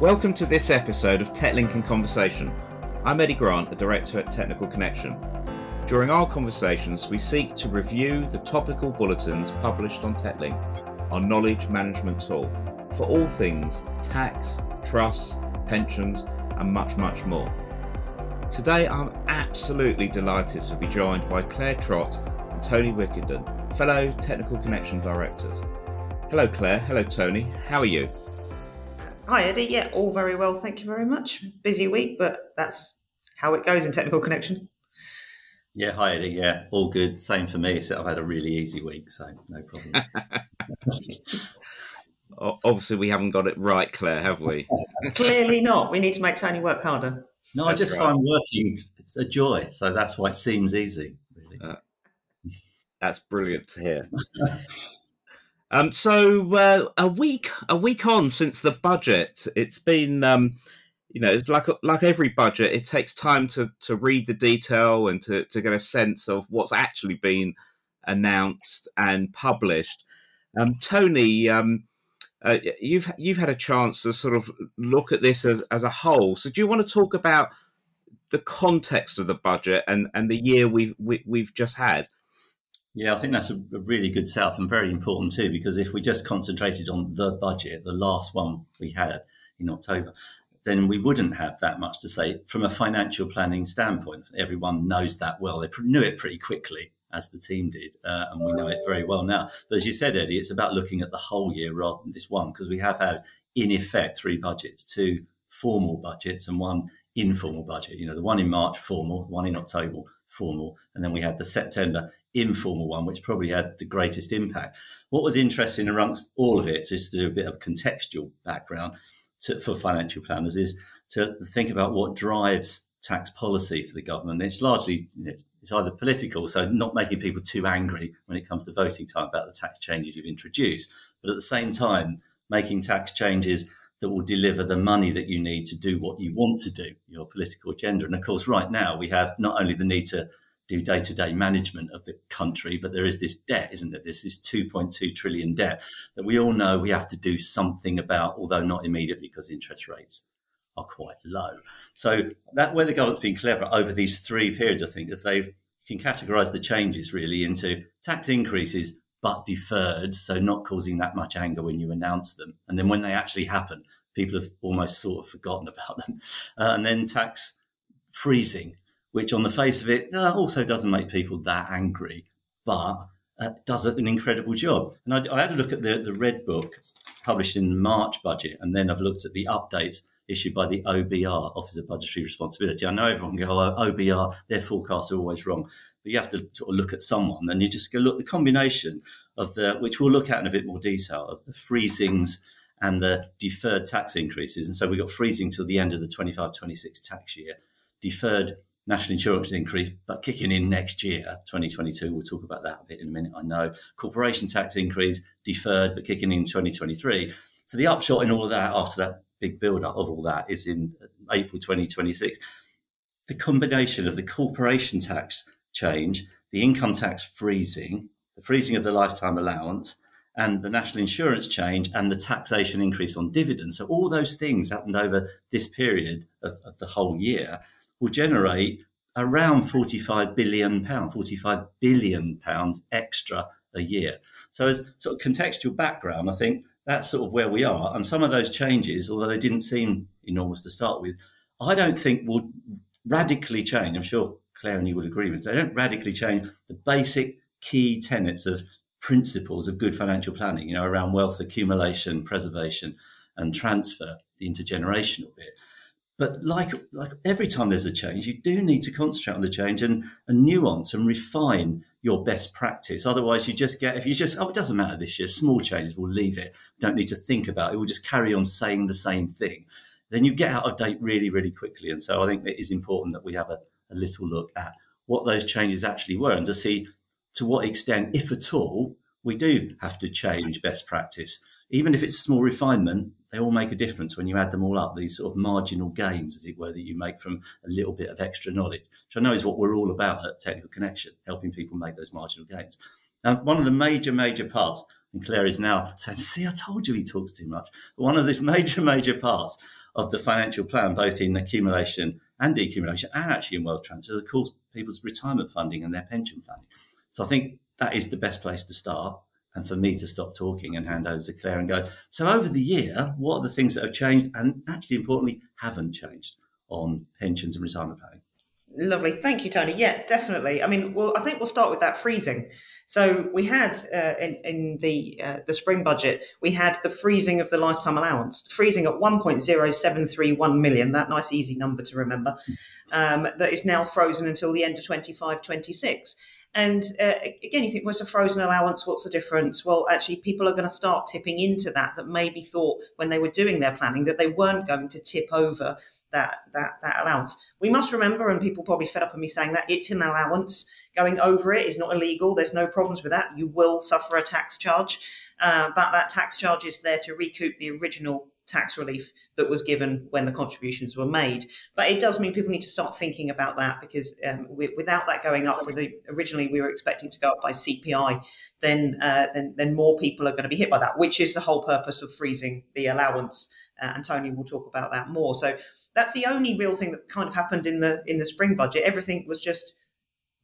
Welcome to this episode of TechLink in Conversation. I'm Eddie Grant, a director at Technical Connection. During our conversations, we seek to review the topical bulletins published on TechLink, our knowledge management tool, for all things tax, trusts, pensions, and much, much more. Today, I'm absolutely delighted to be joined by Claire Trott and Tony Wickenden, fellow Technical Connection directors. Hello, Claire. Hello, Tony. How are you? Hi, Eddie. Yeah, all very well. Thank you very much. Busy week, but that's how it goes in Technical Connection. Yeah, hi Eddie. Yeah, all good. Same for me. So I've had a really easy week, so no problem. Obviously, we haven't got it right, Claire, have we? Clearly not. We need to make Tony work harder. No, I just right. find working it's a joy, so that's why it seems easy. Really, uh, that's brilliant to hear. um, so uh, a week, a week on since the budget, it's been, um, you know, like like every budget, it takes time to to read the detail and to to get a sense of what's actually been announced and published. Um, Tony, um, uh, you've you've had a chance to sort of look at this as, as a whole. So, do you want to talk about the context of the budget and, and the year we've we, have we have just had? Yeah, I think that's a, really good setup and very important too. Because if we just concentrated on the budget, the last one we had in October, then we wouldn't have that much to say from a financial planning standpoint. Everyone knows that well. They knew it pretty quickly as the team did, uh, and we know it very well now. But as you said, Eddie, it's about looking at the whole year rather than this one, because we have had, in effect, three budgets two formal budgets and one informal budget. You know, the one in March, formal, one in October, formal, and then we had the September informal one, which probably had the greatest impact. What was interesting amongst all of it, just to do a bit of contextual background to, for financial planners, is to think about what drives tax policy for the government. It's largely it's, it's, either political, so not making people too angry when it comes to voting time about the tax changes you've introduced, but at the same time making tax changes that will deliver the money that you need to do what you want to do, your political agenda. And of course, right now we have not only the need to do day-to-day management of the country, but there is this debt, isn't there? This is 2.2 trillion debt that we all know we have to do something about, although not immediately because interest rates are quite low. So that where the government's been clever over these three periods, I think, if they've can categorise the changes really into tax increases but deferred, so not causing that much anger when you announce them, and then when they actually happen, people have almost sort of forgotten about them, uh, and then tax freezing, which on the face of it uh, also doesn't make people that angry, but uh, does an incredible job. And I, I had a look at the the red book published in the March budget, and then I've looked at the updates issued by the OBR, Office of Budgetary Responsibility. I know everyone go, oh, OBR, their forecasts are always wrong. But you have to sort of look at someone and you just go, look, the combination of the, which we'll look at in a bit more detail, of the freezings and the deferred tax increases. And so we got freezing till the end of the 25 26 tax year, deferred national insurance increase, but kicking in next year, 2022. We'll talk about that a bit in a minute, I know. Corporation tax increase, deferred, but kicking in 2023. So the upshot in all of that after that big build up of all that is in April 2026. The combination of the corporation tax change, the income tax freezing, the freezing of the lifetime allowance, and the national insurance change and the taxation increase on dividends. So all those things happened over this period of, of the whole year will generate around 45 billion pounds, 45 billion pounds extra a year. So as sort of contextual background, I think that's sort of where we are. And some of those changes, although they didn't seem enormous to start with, I don't think would radically change. I'm sure Claire and you would agree with. They don't radically change the basic key tenets of principles of good financial planning. You know, around wealth accumulation, preservation, and transfer, the intergenerational bit. But like like every time there's a change, you do need to concentrate on the change and, and nuance and refine your best practice. Otherwise, you just get if you just oh it doesn't matter this year, small changes, we'll leave it. don't need to think about it. We'll just carry on saying the same thing. Then you get out of date really really quickly. And so I think it is important that we have a, a little look at what those changes actually were and to see to what extent, if at all, we do have to change best practice even if it's a small refinement, they all make a difference when you add them all up. These sort of marginal gains, as it were, that you make from a little bit of extra knowledge, which I know is what we're all about at Technical Connection, helping people make those marginal gains. Now, one of the major, major parts, and Claire is now saying, "See, I told you he talks too much." But one of these major, major parts of the financial plan, both in accumulation and decumulation, and actually in wealth transfer, of course, people's retirement funding and their pension planning. So I think that is the best place to start. And for me to stop talking and hand over to Claire and go, so over the year, what are the things that have changed and actually importantly haven't changed on pensions and retirement planning? Lovely. Thank you, Tony. Yeah, definitely. I mean, well, I think we'll start with that freezing. So we had uh, in, in the uh, the spring budget, we had the freezing of the lifetime allowance, freezing at 1.0731 million, that nice easy number to remember, um, that is now frozen until the end of 25, 26. And uh, again, you think, what's a frozen allowance? What's the difference? Well, actually, people are going to start tipping into that, that maybe thought when they were doing their planning that they weren't going to tip over that that that allowance. We must remember, and people probably fed up with me saying that it's an allowance. Going over it is not illegal. There's no problems with that. You will suffer a tax charge, uh, but that tax charge is there to recoup the original tax relief that was given when the contributions were made. But it does mean people need to start thinking about that because um, we, without that going up, originally we were expecting to go up by CPI, then, uh, then then more people are going to be hit by that, which is the whole purpose of freezing the allowance. Uh, and Tony will talk about that more. So that's the only real thing that kind of happened in the in the spring budget. Everything was just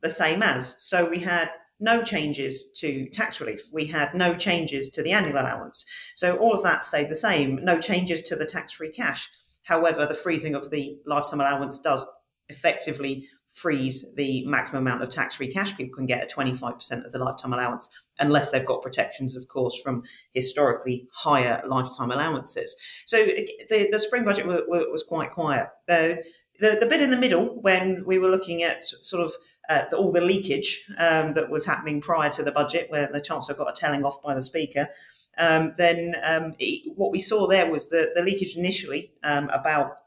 the same as. So we had no changes to tax relief. We had no changes to the annual allowance. So all of that stayed the same. No changes to the tax free cash. However, the freezing of the lifetime allowance does effectively freeze the maximum amount of tax free cash people can get at 25% of the lifetime allowance, unless they've got protections, of course, from historically higher lifetime allowances. So the, the spring budget was quite quiet. The, the, the bit in the middle, when we were looking at sort of uh, the, all the leakage um, that was happening prior to the budget, where the Chancellor got a telling off by the Speaker, um, then um, it, what we saw there was the, the leakage initially um, about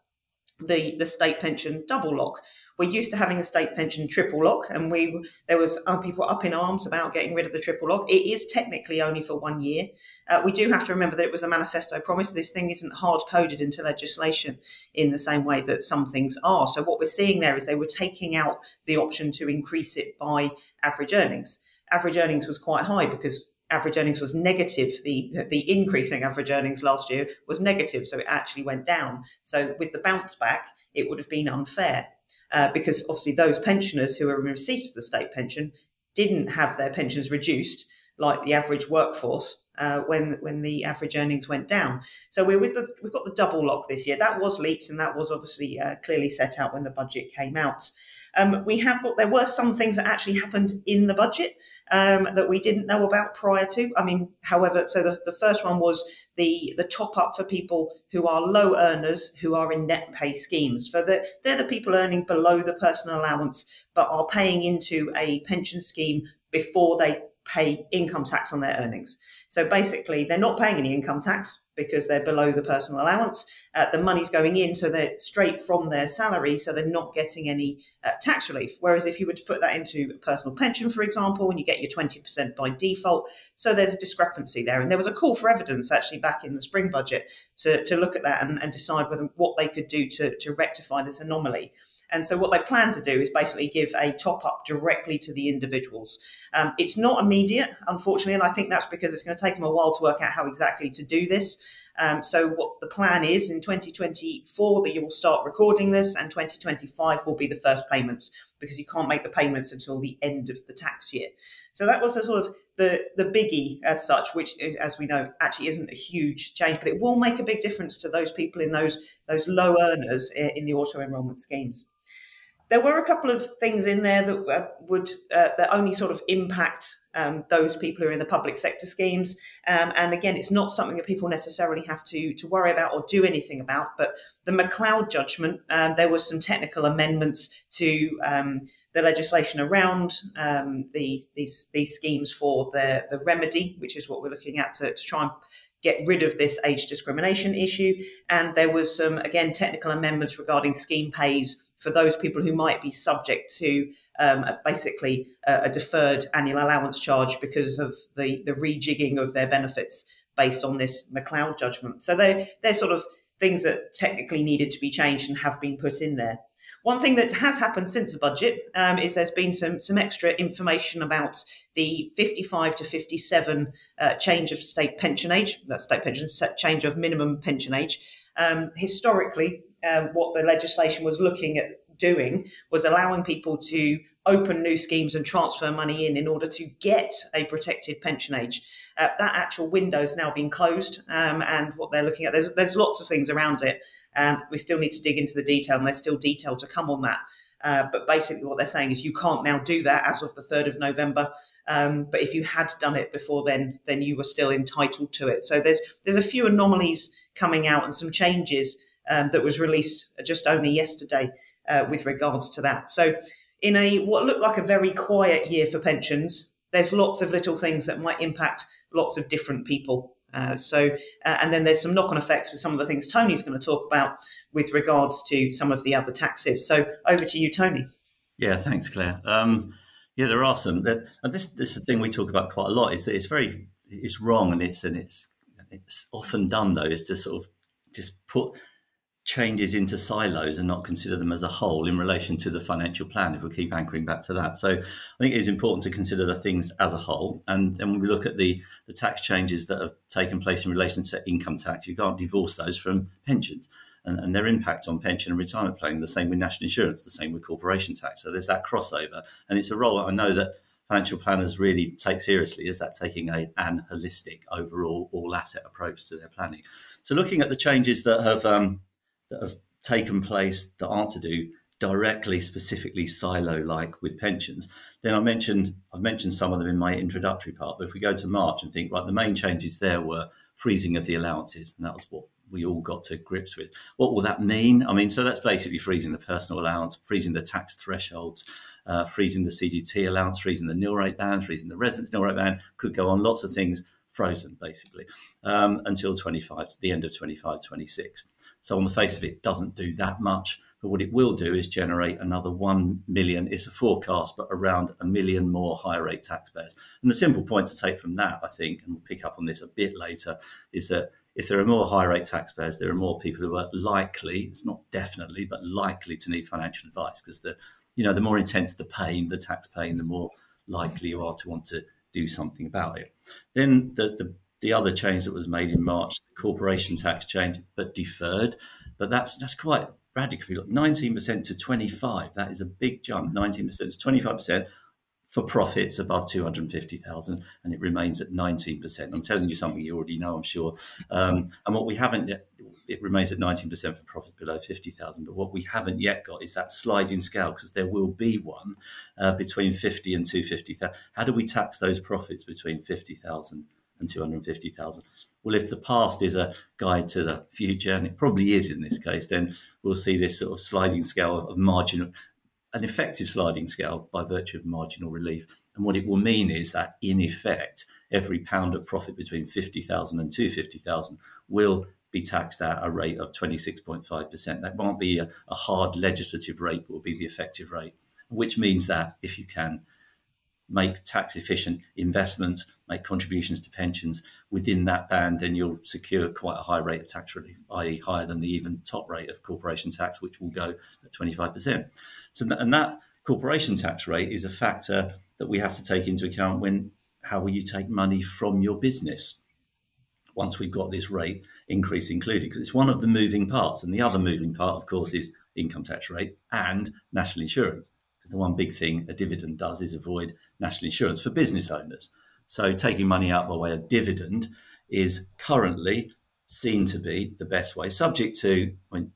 the, the state pension double lock, we're used to having the state pension triple lock, and we there was uh, people up in arms about getting rid of the triple lock. It is technically only for one year. Uh, we do have to remember that it was a manifesto promise. This thing isn't hard coded into legislation in the same way that some things are. So what we're seeing there is they were taking out the option to increase it by average earnings. Average earnings was quite high because average earnings was negative. The the increasing average earnings last year was negative, so it actually went down. So with the bounce back, it would have been unfair uh, because obviously those pensioners who are in receipt of the state pension didn't have their pensions reduced like the average workforce uh, when when the average earnings went down. So we're with the we've got the double lock this year. That was leaked and that was obviously uh, clearly set out when the budget came out. Um, we have got there were some things that actually happened in the budget um, that we didn't know about prior to. I mean, however, so the, the first one was the the top up for people who are low earners who are in net pay schemes. For the they're the people earning below the personal allowance but are paying into a pension scheme before they pay income tax on their earnings. So basically, they're not paying any income tax because they're below the personal allowance. Uh, the money's going in, so they're straight from their salary, so they're not getting any uh, tax relief. Whereas if you were to put that into a personal pension, for example, and you get your 20% by default, so there's a discrepancy there. And there was a call for evidence actually back in the spring budget to, to look at that and, and decide whether what they could do to, to rectify this anomaly. And so what they plan to do is basically give a top up directly to the individuals. Um, it's not immediate, unfortunately, and I think that's because it's going to take them a while to work out how exactly to do this. Um, so what the plan is in 2024 that you will start recording this, and 2025 will be the first payments because you can't make the payments until the end of the tax year. So that was a sort of the the biggie as such, which, as we know, actually isn't a huge change, but it will make a big difference to those people in those those low earners in the auto enrolment schemes. There were a couple of things in there that would uh, that only sort of impact um, those people who are in the public sector schemes. Um, and again, it's not something that people necessarily have to to worry about or do anything about. But the McCloud judgment, um, there was some technical amendments to um, the legislation around um, the, these these schemes for the the remedy, which is what we're looking at to, to try and get rid of this age discrimination issue. And there was some again technical amendments regarding scheme pays for those people who might be subject to um, basically a, a, deferred annual allowance charge because of the, the rejigging of their benefits based on this McCloud judgment. So they they're sort of things that technically needed to be changed and have been put in there. One thing that has happened since the budget um, is there's been some some extra information about the 55 to 57 uh, change of state pension age, that state pension change of minimum pension age, Um, historically, um, what the legislation was looking at doing was allowing people to open new schemes and transfer money in in order to get a protected pension age. Uh, that actual window is now being closed, um, and what they're looking at there's there's lots of things around it. Um, we still need to dig into the detail, and there's still detail to come on that. Uh, but basically, what they're saying is you can't now do that as of the 3rd of November. Um, but if you had done it before then, then you were still entitled to it. So there's there's a few anomalies coming out and some changes um, that was released just only yesterday uh, with regards to that. So in a what looked like a very quiet year for pensions, there's lots of little things that might impact lots of different people. Uh, so, uh, and then there's some knock-on effects with some of the things Tony's going to talk about with regards to some of the other taxes. So, over to you, Tony. Yeah, thanks, Claire. Um, yeah, there are some. And this this is the thing we talk about quite a lot. Is that it's very it's wrong, and it's and it's it's often done though is to sort of just put changes into silos and not consider them as a whole in relation to the financial plan if we keep anchoring back to that so i think it is important to consider the things as a whole and, and when we look at the, the tax changes that have taken place in relation to income tax you can't divorce those from pensions and, and their impact on pension and retirement planning the same with national insurance the same with corporation tax so there's that crossover and it's a role i know that financial planners really take seriously is that taking a, an holistic overall all asset approach to their planning so looking at the changes that have um, that have taken place that aren't to do directly, specifically silo like with pensions. Then I mentioned I've mentioned some of them in my introductory part. But if we go to March and think, right, the main changes there were freezing of the allowances, and that was what we all got to grips with. What will that mean? I mean, so that's basically freezing the personal allowance, freezing the tax thresholds, uh, freezing the CGT allowance, freezing the nil rate band, freezing the residence nil rate band. Could go on lots of things frozen basically um, until 25, the end of 25, 26. So on the face of it, it doesn't do that much. But what it will do is generate another 1 million, it's a forecast, but around a million more higher rate taxpayers. And the simple point to take from that, I think, and we'll pick up on this a bit later, is that if there are more high rate taxpayers, there are more people who are likely, it's not definitely, but likely to need financial advice because the, you know, the more intense the pain, the tax pain, the more likely you are to want to do something about it. Then the, the the other change that was made in March, the corporation tax change, but deferred. But that's that's quite radical. Look, 19% to 25. That is a big jump. 19% to 25% for profits above 250,000 and it remains at 19%. I'm telling you something you already know, I'm sure. Um, and what we haven't yet, it remains at 19% for profits below 50,000. But what we haven't yet got is that sliding scale because there will be one uh, between 50 and 250,000. How do we tax those profits between 50,000 and 250,000? Well, if the past is a guide to the future, and it probably is in this case, then we'll see this sort of sliding scale of margin an effective sliding scale by virtue of marginal relief. And what it will mean is that, in effect, every pound of profit between 50,000 and 250,000 will be taxed at a rate of 26.5%. That won't be a, a hard legislative rate, will be the effective rate, which means that if you can make tax efficient investments, make contributions to pensions within that band, then you'll secure quite a high rate of tax relief, i.e., higher than the even top rate of corporation tax, which will go at 25%. So, and that corporation tax rate is a factor that we have to take into account when how will you take money from your business once we've got this rate increase included, because it's one of the moving parts. And the other moving part, of course, is income tax rate and national insurance. Because the one big thing a dividend does is avoid national insurance for business owners. So taking money out by way of dividend is currently seen to be the best way, subject to, I mean,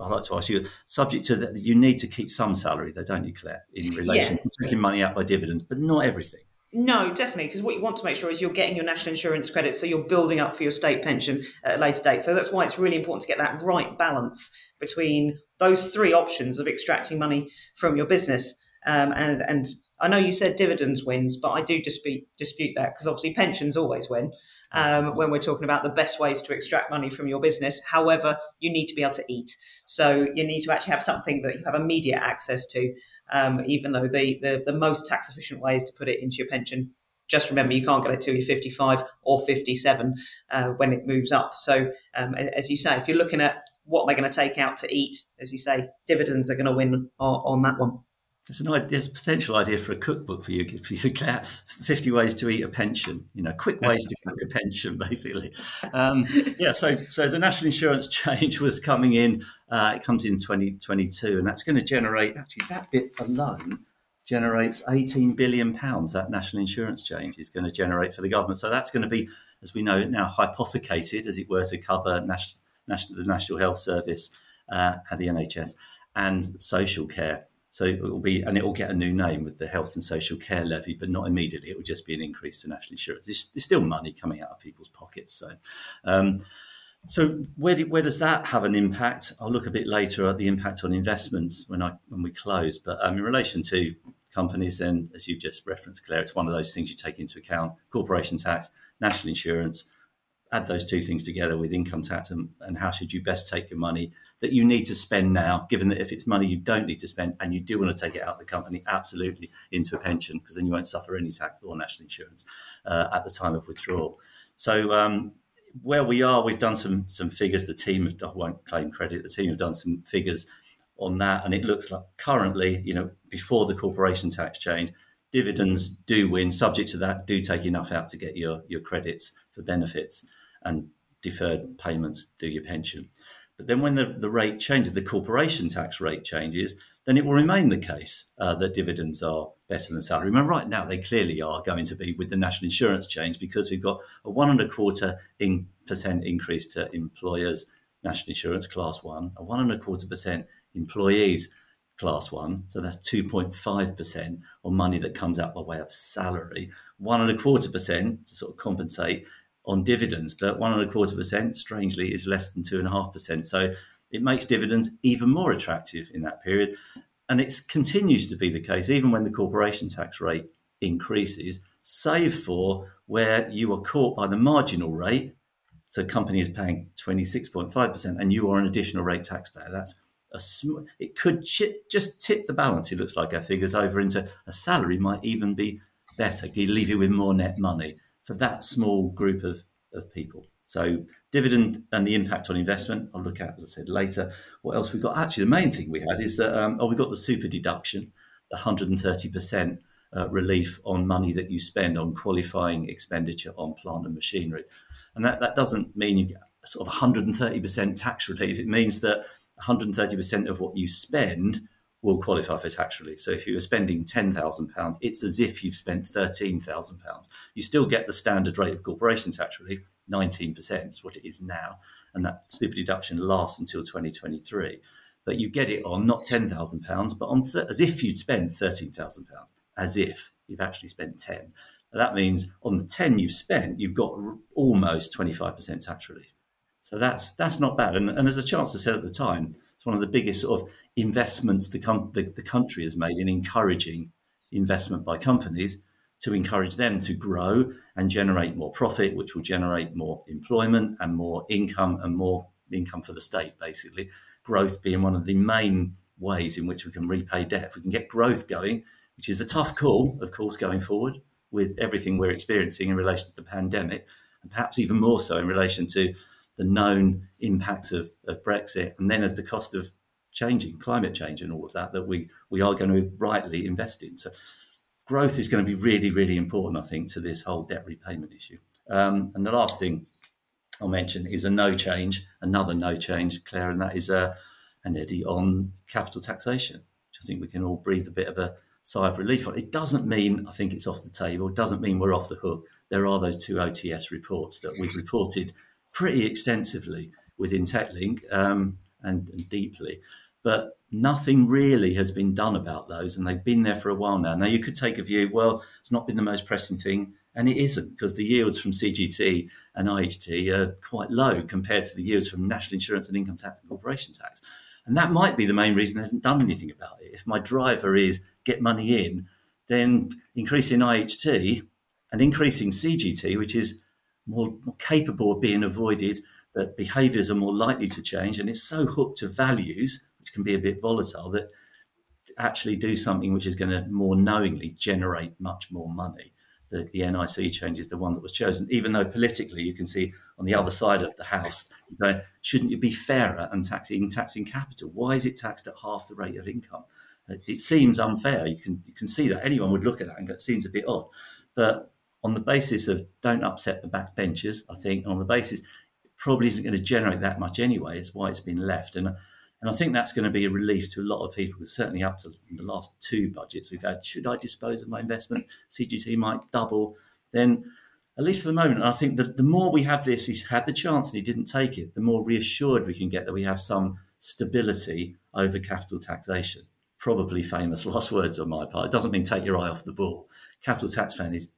I'd like to ask you, subject to that, you need to keep some salary, though, don't you, Claire, in relation yeah. to taking money out by dividends, but not everything. No, definitely, because what you want to make sure is you're getting your national insurance credit, so you're building up for your state pension at a later date. So that's why it's really important to get that right balance between those three options of extracting money from your business. Um, and and I know you said dividends wins, but I do dispute dispute that because obviously pensions always win um, when we're talking about the best ways to extract money from your business. However, you need to be able to eat, so you need to actually have something that you have immediate access to um, even though the, the, the most tax efficient way is to put it into your pension. Just remember, you can't get it till you're 55 or 57 uh, when it moves up. So, um, as you say, if you're looking at what I going to take out to eat, as you say, dividends are going to win on, on that one. There's an idea, there's a potential idea for a cookbook for you, for you. Fifty ways to eat a pension. You know, quick ways to cook a pension, basically. Um, yeah. So, so the national insurance change was coming in. Uh, it comes in 2022, and that's going to generate actually that bit alone generates 18 billion pounds. That national insurance change is going to generate for the government. So that's going to be, as we know now, hypothecated, as it were, to cover national, national the National Health Service uh, and the NHS and social care. So it will be, and it will get a new name with the health and social care levy, but not immediately. It will just be an increase to national insurance. There's, there's still money coming out of people's pockets. So, um, so where, do, where does that have an impact? I'll look a bit later at the impact on investments when I when we close. But um, in relation to companies, then as you've just referenced, Claire, it's one of those things you take into account: corporation tax, national insurance. Add those two things together with income tax, and, and how should you best take your money? That you need to spend now, given that if it's money you don't need to spend and you do want to take it out of the company, absolutely into a pension, because then you won't suffer any tax or national insurance uh, at the time of withdrawal. So, um, where we are, we've done some some figures. The team have done, won't claim credit. The team have done some figures on that, and it looks like currently, you know, before the corporation tax change, dividends do win. Subject to that, do take enough out to get your your credits for benefits, and deferred payments do your pension. But then when the, the rate changes, the corporation tax rate changes, then it will remain the case uh, that dividends are better than salary. Remember, right now they clearly are going to be with the national insurance change because we've got a one and a quarter in percent increase to employers' national insurance class one, a one and a quarter percent employees class one, so that's 2.5% on money that comes out by way of salary, one and a quarter percent to sort of compensate on dividends, but one and a quarter percent, strangely, is less than two and a half percent. So it makes dividends even more attractive in that period. And it continues to be the case, even when the corporation tax rate increases, save for where you are caught by the marginal rate. So company is paying 26.5% and you are an additional rate taxpayer. That's a sm- it could just tip the balance, it looks like our figures over into a salary might even be better, leave you with more net money for that small group of, of people. So dividend and the impact on investment, I'll look at, as I said, later. What else we got? Actually, the main thing we had is that, um, oh, we got the super deduction, the 130% uh, relief on money that you spend on qualifying expenditure on plant and machinery. And that, that doesn't mean you get sort of 130% tax relief. It means that 130% of what you spend will qualify for tax relief. So if you are spending £10,000, it's as if you've spent £13,000. You still get the standard rate of corporation tax relief, 19% is what it is now. And that super deduction lasts until 2023. But you get it on not £10,000, but on th- as if you'd spent £13,000, as if you've actually spent 10. that means on the 10 you've spent, you've got r- almost 25% tax relief. So that's that's not bad. And, and as a Chancellor said at the time, it's one of the biggest sort of investments the, com- the, the country has made in encouraging investment by companies to encourage them to grow and generate more profit, which will generate more employment and more income and more income for the state, basically. Growth being one of the main ways in which we can repay debt. If we can get growth going, which is a tough call, of course, going forward with everything we're experiencing in relation to the pandemic, and perhaps even more so in relation to the known impacts of, of Brexit, and then as the cost of changing, climate change, and all of that, that we we are going to rightly invest in. So growth is going to be really, really important, I think, to this whole debt repayment issue. Um, and the last thing I'll mention is a no change, another no change, Claire, and that is uh, an Eddie on capital taxation, which I think we can all breathe a bit of a sigh of relief on. It doesn't mean I think it's off the table. It doesn't mean we're off the hook. There are those two OTS reports that we've reported pretty extensively within TechLink um, and, and, deeply. But nothing really has been done about those, and they've been there for a while now. Now, you could take a view, well, it's not been the most pressing thing, and it isn't, because the yields from CGT and IHT are quite low compared to the yields from national insurance and income tax and corporation tax. And that might be the main reason they haven't done anything about it. If my driver is get money in, then increasing IHT and increasing CGT, which is more, more capable of being avoided, that behaviors are more likely to change. And it's so hooked to values, which can be a bit volatile, that actually do something which is going to more knowingly generate much more money. The, the NIC change is the one that was chosen, even though politically you can see on the other side of the house, you know, shouldn't you be fairer and taxing taxing capital? Why is it taxed at half the rate of income? It seems unfair. You can you can see that anyone would look at that and go, it seems a bit odd. But on the basis of don't upset the backbenchers, I think on the basis it probably isn't going to generate that much anyway. Is why it's been left, and and I think that's going to be a relief to a lot of people. Certainly up to the last two budgets we've had. Should I dispose of my investment? CGT might double. Then at least for the moment, I think that the more we have this, he's had the chance and he didn't take it, the more reassured we can get that we have some stability over capital taxation. Probably famous last words on my part. It doesn't mean take your eye off the ball. Capital tax fan is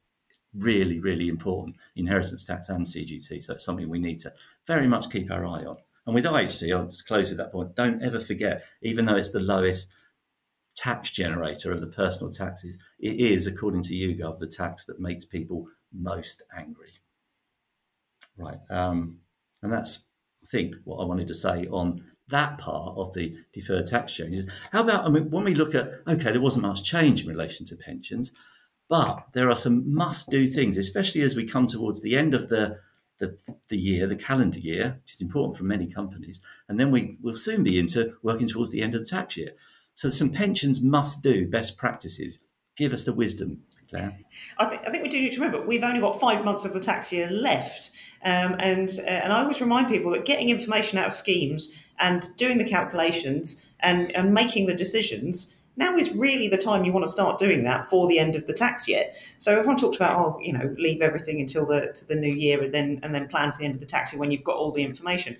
really, really important. Inheritance tax and CGT. So it's something we need to very much keep our eye on. And with IHT, I'll just close with that point. Don't ever forget, even though it's the lowest tax generator of the personal taxes, it is, according to YouGov, the tax that makes people most angry. Right. Um, and that's, I think, what I wanted to say on that part of the deferred tax changes. How about, I mean, when we look at, okay, there wasn't much change in relation to pensions, but there are some must do things, especially as we come towards the end of the, the, the year, the calendar year, which is important for many companies. And then we will soon be into working towards the end of the tax year. So some pensions must do best practices. Give us the wisdom, Claire. I, th- I think we do need to remember we've only got five months of the tax year left, um, and uh, and I always remind people that getting information out of schemes and doing the calculations and, and making the decisions now is really the time you want to start doing that for the end of the tax year. So everyone talks about, oh, you know, leave everything until the to the new year and then and then plan for the end of the tax year when you've got all the information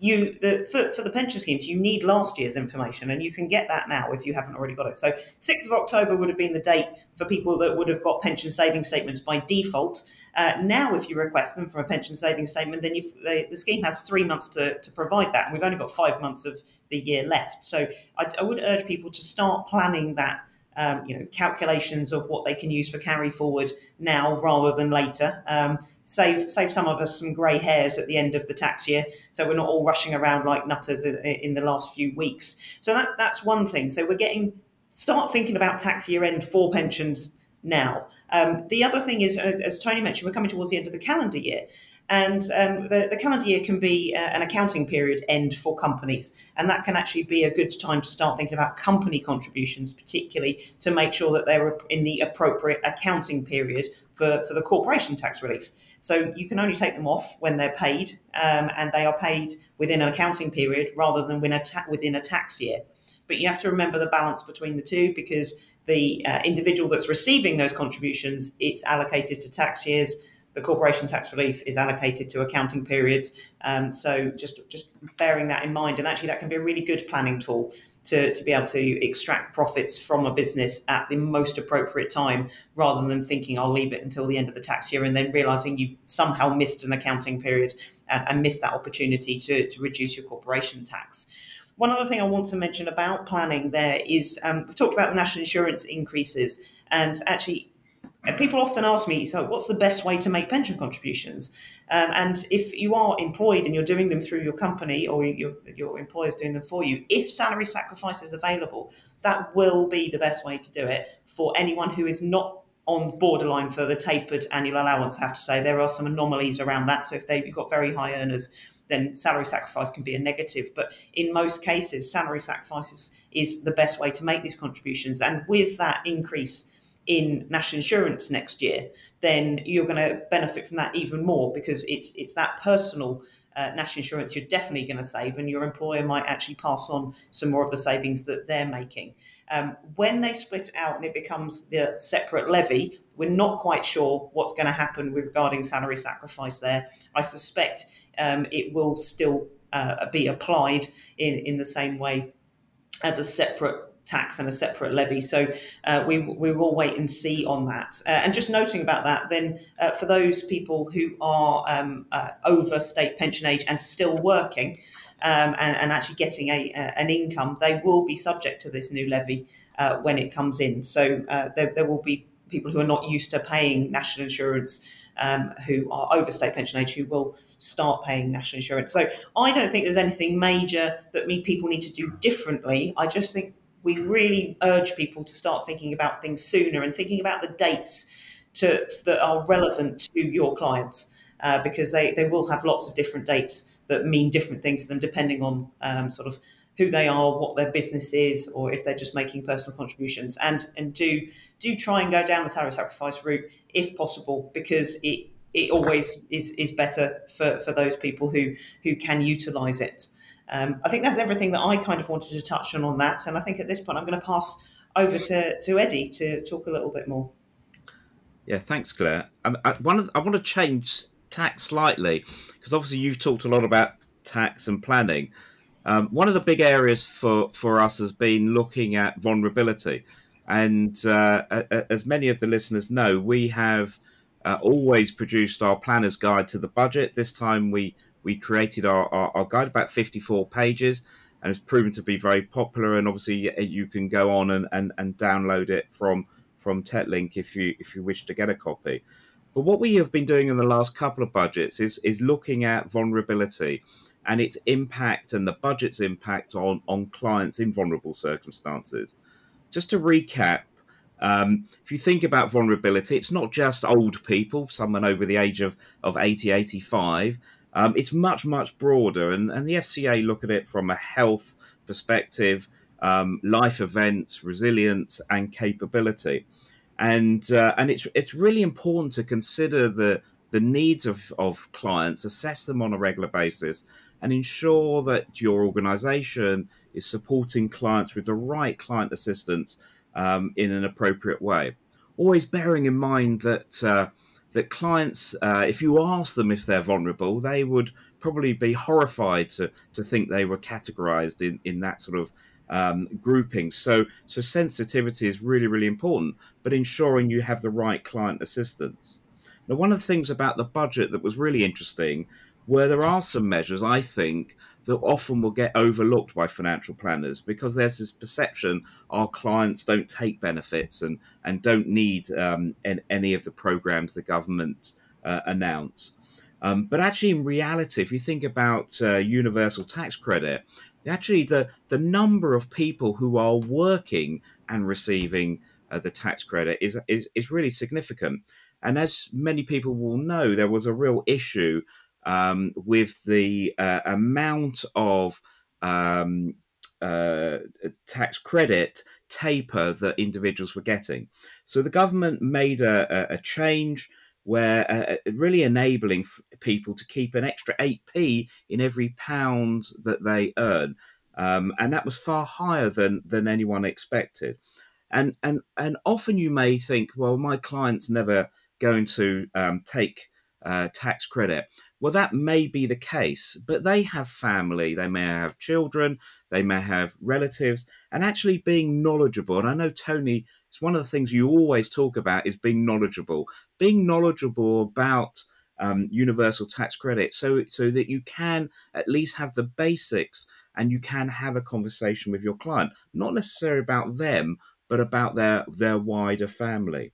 you the for, for the pension schemes you need last year's information and you can get that now if you haven't already got it. So 6th of october would have been the date for people that would have got pension saving statements by default. Uh, now if you request them from a pension saving statement then the, the, scheme has three months to, to provide that and we've only got five months of the year left. So I, I would urge people to start planning that um, you know, calculations of what they can use for carry forward now rather than later. Um, save save some of us some grey hairs at the end of the tax year, so we're not all rushing around like nutters in, in the last few weeks. So that's that's one thing. So we're getting start thinking about tax year end for pensions now. Um, the other thing is, as Tony mentioned, we're coming towards the end of the calendar year. And um, the, the, calendar year can be uh, an accounting period end for companies. And that can actually be a good time to start thinking about company contributions, particularly to make sure that they're in the appropriate accounting period for, for the corporation tax relief. So you can only take them off when they're paid, um, and they are paid within an accounting period rather than within a, ta- within a tax year. But you have to remember the balance between the two because the uh, individual that's receiving those contributions, it's allocated to tax years the corporation tax relief is allocated to accounting periods. Um, so just just bearing that in mind, and actually that can be a really good planning tool to, to be able to extract profits from a business at the most appropriate time, rather than thinking I'll leave it until the end of the tax year and then realizing you've somehow missed an accounting period and, and missed that opportunity to, to reduce your corporation tax. One other thing I want to mention about planning there is um, we've talked about the national insurance increases, and actually people often ask me, so what's the best way to make pension contributions? Um, and if you are employed and you're doing them through your company or your, your employer's doing them for you, if salary sacrifice is available, that will be the best way to do it for anyone who is not on borderline for the tapered annual allowance. I have to say there are some anomalies around that. So if they've got very high earners, then salary sacrifice can be a negative. But in most cases, salary sacrifice is, is the best way to make these contributions. And with that increase in national insurance next year, then you're going to benefit from that even more because it's it's that personal uh, national insurance you're definitely going to save, and your employer might actually pass on some more of the savings that they're making. Um, when they split it out and it becomes the separate levy, we're not quite sure what's going to happen regarding salary sacrifice there. I suspect um, it will still uh, be applied in, in the same way as a separate tax and a separate levy. So uh, we, we will wait and see on that. Uh, and just noting about that, then uh, for those people who are um, uh, over state pension age and still working um, and, and, actually getting a, an income, they will be subject to this new levy uh, when it comes in. So uh, there, there will be people who are not used to paying national insurance um, who are over state pension age who will start paying national insurance. So I don't think there's anything major that people need to do differently. I just think we really urge people to start thinking about things sooner and thinking about the dates to, that are relevant to your clients. Uh, because they, they will have lots of different dates that mean different things to them depending on um, sort of who they are, what their business is, or if they're just making personal contributions, and and do do try and go down the salary sacrifice route if possible, because it it always is is better for, for those people who who can utilise it. Um, I think that's everything that I kind of wanted to touch on on that, and I think at this point I'm going to pass over to, to Eddie to talk a little bit more. Yeah, thanks, Claire. Um, I, one I want to change tax slightly because obviously you've talked a lot about tax and planning. Um, one of the big areas for, for us has been looking at vulnerability. And uh, as many of the listeners know, we have uh, always produced our planner's guide to the budget. This time we, we created our, our, our guide, about 54 pages, and it's proven to be very popular. And obviously, you can go on and, and, and download it from from TechLink if you if you wish to get a copy. But what we have been doing in the last couple of budgets is is looking at vulnerability and its impact and the budget's impact on on clients in vulnerable circumstances. Just to recap, um, if you think about vulnerability, it's not just old people, someone over the age of, of 80, 85. Um, it's much, much broader. And, and the FCA look at it from a health perspective, um, life events, resilience, and capability. And, uh, and it's, it's really important to consider the, the needs of, of clients, assess them on a regular basis, and ensure that your organization is supporting clients with the right client assistance um, in an appropriate way. Always bearing in mind that uh, that clients, uh, if you ask them if they're vulnerable, they would probably be horrified to, to think they were categorized in, in that sort of um, grouping. So, so sensitivity is really, really important, but ensuring you have the right client assistance. Now, one of the things about the budget that was really interesting, where there are some measures, I think, that often will get overlooked by financial planners because there's this perception our clients don't take benefits and, and don't need um, any of the programs the government uh, announce. Um, but actually, in reality, if you think about uh, universal tax credit, actually the, the number of people who are working and receiving uh, the tax credit is, is, is really significant. And as many people will know, there was a real issue um, with the uh, amount of um, uh, tax credit taper that individuals were getting. So the government made a, a change where uh, uh really enabling people to keep an extra 8p in every pound that they earn. Um, and that was far higher than, than anyone expected. And, and, and often you may think, well, my client's never going to um, take uh, tax credit. Well, that may be the case, but they have family, they may have children, they may have relatives, and actually being knowledgeable. And I know, Tony, it's one of the things you always talk about is being knowledgeable, being knowledgeable about um, universal tax credit so, so that you can at least have the basics and you can have a conversation with your client, not necessarily about them, but about their, their wider family.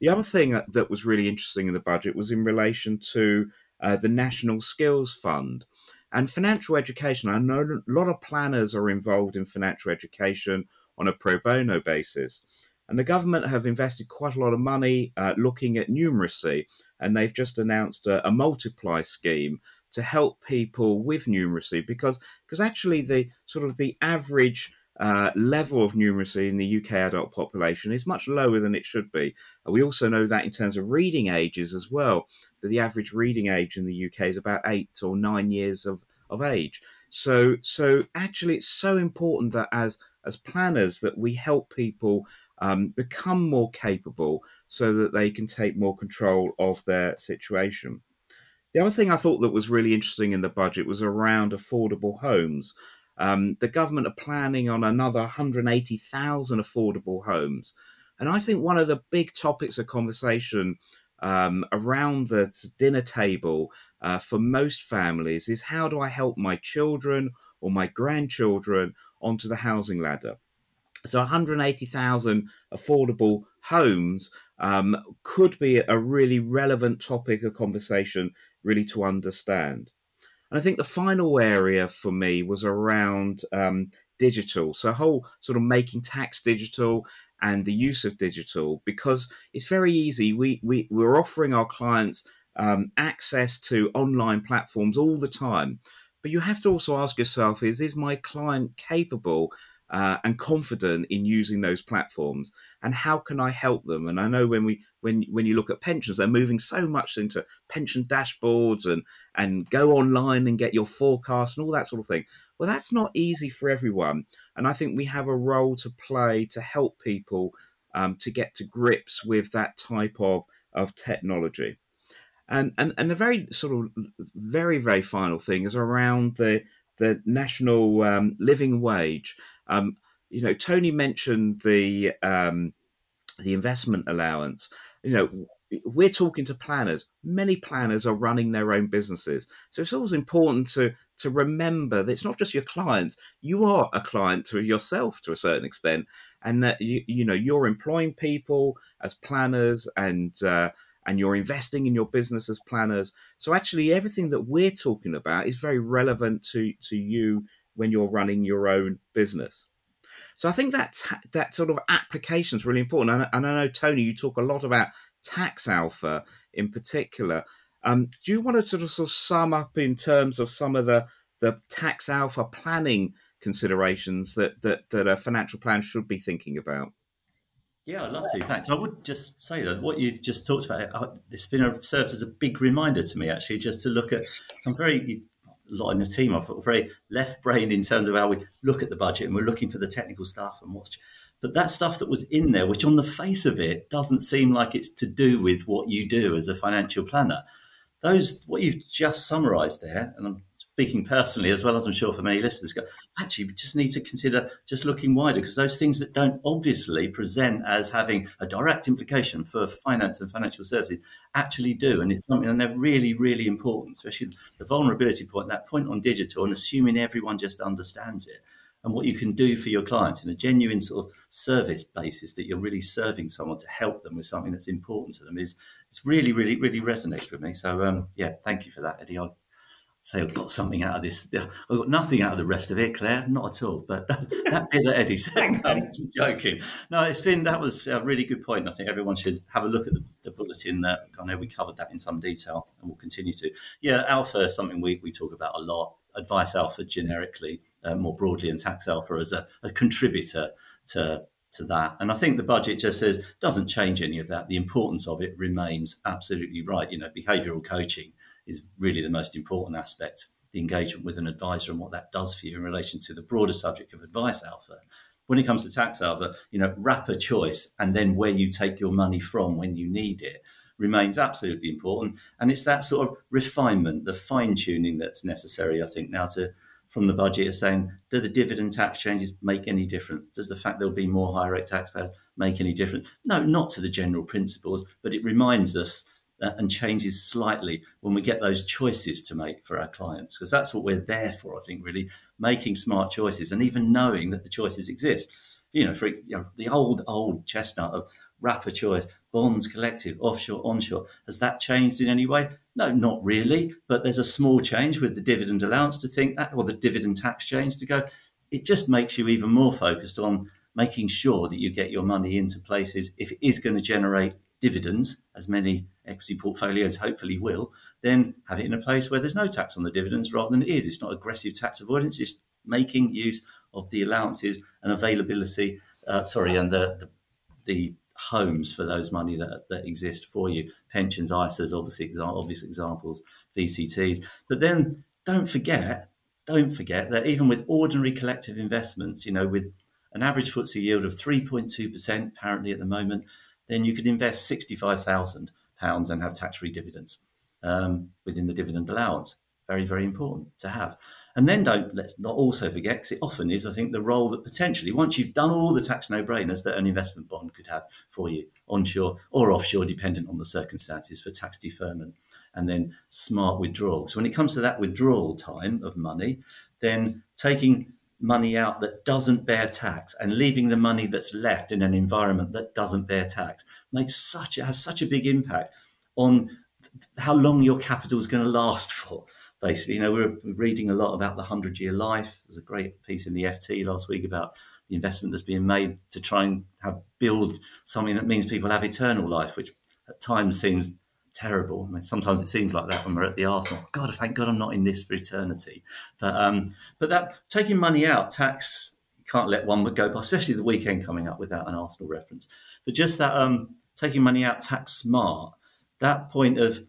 The other thing that was really interesting in the budget was in relation to uh, the National Skills Fund. And financial education, I know a lot of planners are involved in financial education on a pro bono basis. And the government have invested quite a lot of money uh, looking at numeracy, and they've just announced a, a multiply scheme to help people with numeracy because because actually the sort of the average uh, level of numeracy in the UK adult population is much lower than it should be. We also know that in terms of reading ages as well, that the average reading age in the UK is about eight or nine years of, of age. So, so actually, it's so important that as as planners that we help people um, become more capable so that they can take more control of their situation. The other thing I thought that was really interesting in the budget was around affordable homes. Um, the government are planning on another 180,000 affordable homes. And I think one of the big topics of conversation um, around the dinner table uh, for most families is how do I help my children or my grandchildren onto the housing ladder? So 180,000 affordable homes um, could be a really relevant topic of conversation, really to understand. And I think the final area for me was around um, digital. So, whole sort of making tax digital and the use of digital because it's very easy. We, we, we're offering our clients um, access to online platforms all the time. But you have to also ask yourself: Is is my client capable uh, and confident in using those platforms and how can i help them and i know when we when when you look at pensions they're moving so much into pension dashboards and and go online and get your forecast and all that sort of thing well that's not easy for everyone and i think we have a role to play to help people um, to get to grips with that type of of technology and and and the very sort of very very final thing is around the the national um, living wage um, you know, Tony mentioned the um, the investment allowance. You know, we're talking to planners. Many planners are running their own businesses, so it's always important to to remember that it's not just your clients. You are a client to yourself to a certain extent, and that you you know you're employing people as planners and. Uh, and you're investing in your business as planners. So actually, everything that we're talking about is very relevant to to you when you're running your own business. So I think that that sort of application is really important. And, and, I know Tony, you talk a lot about tax alpha in particular. Um, do you want to sort of, sort of sum up in terms of some of the the tax alpha planning considerations that that that a financial plan should be thinking about? Yeah, I'd love to. Thanks. I would just say that what you've just talked about, uh, it's been a, served as a big reminder to me, actually, just to look at some very a lot in the team. I feel very left brained in terms of how we look at the budget and we're looking for the technical stuff and what's. But that stuff that was in there, which on the face of it doesn't seem like it's to do with what you do as a financial planner, those what you've just summarised there, and I'm speaking personally as well as I'm sure for many listeners, go, actually, we just need to consider just looking wider because those things that don't obviously present as having a direct implication for finance and financial services actually do. And it's something, and they're really, really important, especially the vulnerability point, that point on digital, and assuming everyone just understands it and what you can do for your clients in a genuine sort of service basis that you're really serving someone to help them with something that's important to them is it's really, really, really resonates with me. So um, yeah, thank you for that, Eddie. I say I've got something out of this. I've got nothing out of the rest of it, Claire, not at all. But that bit that Eddie said, Thanks, I'm joking. No, it's been that was a really good point. I think everyone should have a look at the, the bulletin. That I know we covered that in some detail, and we'll continue to. Yeah, alpha is something we, we talk about a lot. Advice alpha generically, uh, more broadly, and tax alpha as a, a contributor to to that. And I think the budget just says doesn't change any of that. The importance of it remains absolutely right. You know, behavioural coaching is really the most important aspect the engagement with an advisor and what that does for you in relation to the broader subject of advice alpha. When it comes to tax alpha, you know, wrapper choice and then where you take your money from when you need it remains absolutely important. And it's that sort of refinement, the fine tuning that's necessary, I think, now to from the budget of saying, do the dividend tax changes make any difference? Does the fact there'll be more higher rate taxpayers make any difference? No, not to the general principles, but it reminds us uh, and changes slightly when we get those choices to make for our clients because that's what we're there for i think really making smart choices and even knowing that the choices exist you know for you know, the old old chestnut of wrapper choice bonds collective offshore onshore. Has that changed in any way? No not really but there's a small change with the dividend allowance to think that or the dividend tax change to go. It just makes you even more focused on making sure that you get your money into places. If it is going to generate dividends, as many equity portfolios hopefully will, then have it in a place where there's no tax on the dividends rather than it is. It's not aggressive tax avoidance, it's making use of the allowances and availability, uh, sorry, and the, the, the, homes for those money that, that exist for you. Pensions, ISAs, obviously, obvious examples, VCTs. But then don't forget, don't forget that even with ordinary collective investments, you know, with an average FTSE yield of 3.2% apparently at the moment, then you could invest £65,000 and have tax free dividends um, within the dividend allowance. Very, very important to have. And then don't let's not also forget, because it often is, I think, the role that potentially, once you've done all the tax no brainers that an investment bond could have for you, onshore or offshore, dependent on the circumstances for tax deferment, and then smart withdrawal. So when it comes to that withdrawal time of money, then taking money out that doesn't bear tax and leaving the money that's left in an environment that doesn't bear tax makes such has such a big impact on how long your capital is going to last for basically you know we are reading a lot about the 100 year life there's a great piece in the ft last week about the investment that's being made to try and have build something that means people have eternal life which at times seems terrible. I mean, sometimes it seems like that when we're at the Arsenal. God, thank God I'm not in this for eternity. But um, but that taking money out, tax you can't let one go by, especially the weekend coming up without an Arsenal reference. But just that um, taking money out tax smart, that point of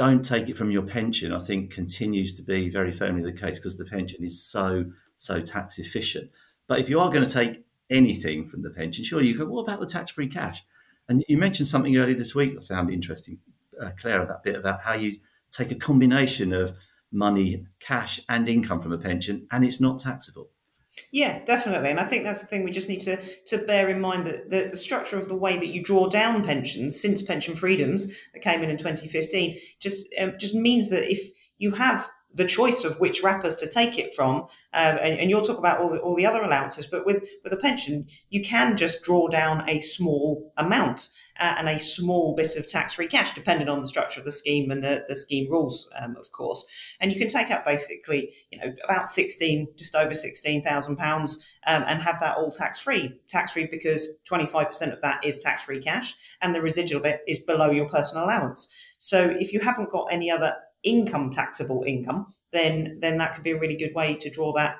don't take it from your pension, I think continues to be very firmly the case because the pension is so so tax efficient. But if you are going to take anything from the pension, sure, you go, what about the tax free cash? And you mentioned something earlier this week I found interesting, uh, Claire, that bit about how you take a combination of money, cash, and income from a pension, and it's not taxable. Yeah, definitely, and I think that's the thing we just need to to bear in mind that the, the structure of the way that you draw down pensions since pension freedoms that came in in 2015 just um, just means that if you have the choice of which wrappers to take it from, um, and, and, you'll talk about all the, all the other allowances, but with, with a pension, you can just draw down a small amount uh, and a small bit of tax free cash, depending on the structure of the scheme and the, the scheme rules, um, of course. And you can take out basically, you know, about 16, just over £16,000 um, and have that all tax free. Tax free because 25% of that is tax free cash and the residual bit is below your personal allowance. So if you haven't got any other income taxable income, then then that could be a really good way to draw that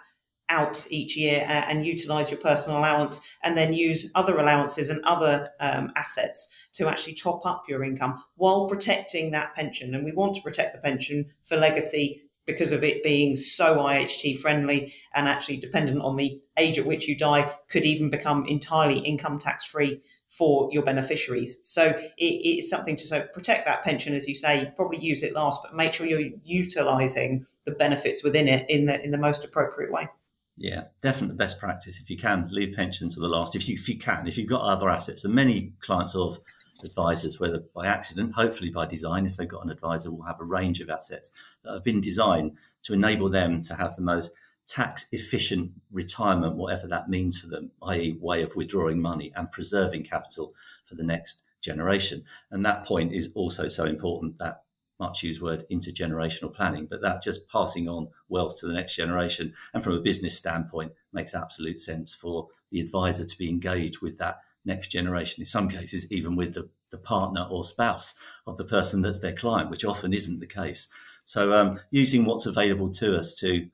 out each year uh, and utilize your personal allowance and then use other allowances and other um, assets to actually top up your income while protecting that pension. And we want to protect the pension for legacy because of it being so IHT friendly and actually dependent on the age at which you die, could even become entirely income tax free for your beneficiaries. So it, it's something to so protect that pension, as you say, probably use it last, but make sure you're utilizing the benefits within it in the in the most appropriate way. Yeah, definitely best practice. If you can, leave pension to the last. If you if you can, if you've got other assets, and many clients of advisors, whether by accident, hopefully by design, if they've got an advisor, will have a range of assets that have been designed to enable them to have the most tax efficient retirement, whatever that means for them, i.e., way of withdrawing money and preserving capital for the next generation. And that point is also so important that much used word intergenerational planning, but that just passing on wealth to the next generation and from a business standpoint makes absolute sense for the advisor to be engaged with that next generation, in some cases, even with the, the partner or spouse of the person that's their client, which often isn't the case. So, um, using what's available to us to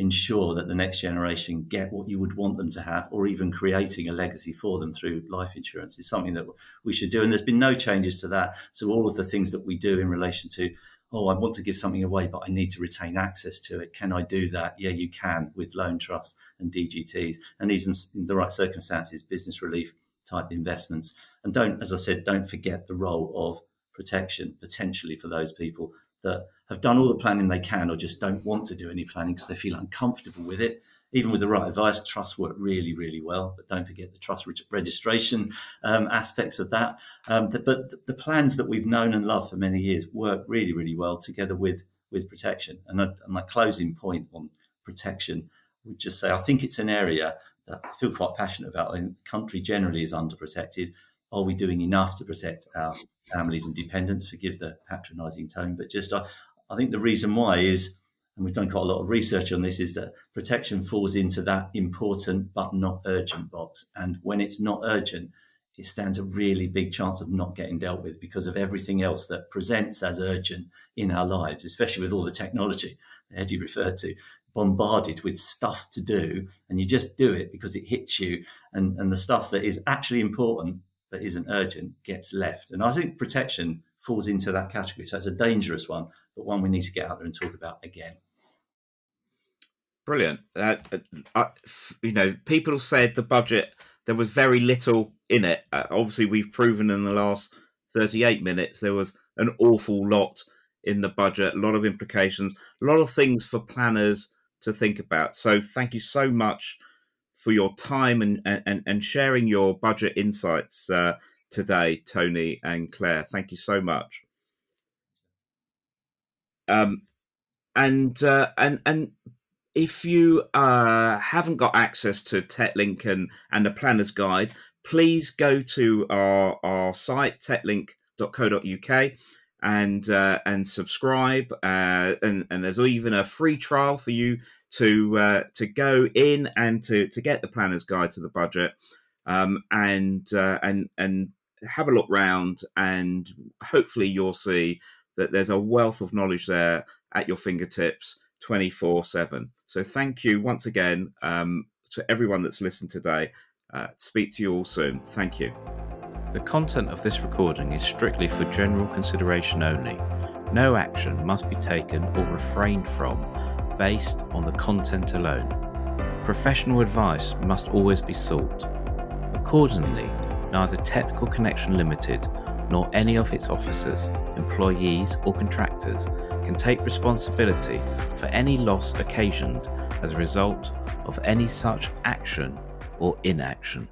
ensure that the next generation get what you would want them to have, or even creating a legacy for them through life insurance is something that we should do. And there's been no changes to that. So, all of the things that we do in relation to oh, I want to give something away, but I need to retain access to it. Can I do that? Yeah, you can with loan trusts and DGTs, and even in the right circumstances, business relief type investments. And don't, as I said, don't forget the role of protection potentially for those people that have done all the planning they can or just don't want to do any planning because they feel uncomfortable with it. Even with the right advice, trusts work really, really well. But don't forget the trust registration um, aspects of that. Um, the, but the plans that we've known and loved for many years work really, really well together with with protection. And, and my closing point on protection would just say I think it's an area that I feel quite passionate about. the country generally is underprotected. Are we doing enough to protect our families and dependents? Forgive the patronising tone, but just I, I think the reason why is, and we've done quite a lot of research on this, is that protection falls into that important but not urgent box. And when it's not urgent, it stands a really big chance of not getting dealt with because of everything else that presents as urgent in our lives, especially with all the technology Eddie referred to bombarded with stuff to do and you just do it because it hits you and, and the stuff that is actually important but isn't urgent gets left. And I think protection falls into that category. So it's a dangerous one, but one we need to get out there and talk about again. Brilliant. Uh, uh, you know, people said the budget, there was very little in it. Uh, obviously, we've proven in the last 38 minutes there was an awful lot in the budget, a lot of implications, a lot of things for planners to think about. So thank you so much for your time and and, and sharing your budget insights uh, today, Tony and Claire. Thank you so much. Um, and uh, and and if you uh, haven't got access to TechLink and, and the Planner's Guide, please go to our, our site, techlink.co.uk, and uh, and subscribe. Uh, and, and there's even a free trial for you to uh, to go in and to to get the planner's guide to the budget um, and uh, and and have a look round, and hopefully you'll see that there's a wealth of knowledge there at your fingertips 24 7. So thank you once again um, to everyone that's listened today. Uh, speak to you all soon. Thank you. The content of this recording is strictly for general consideration only. No action must be taken or refrained from based on the content alone. Professional advice must always be sought. Accordingly, neither Technical Connection Limited nor any of its officers, employees, or contractors can take responsibility for any loss occasioned as a result of any such action or inaction.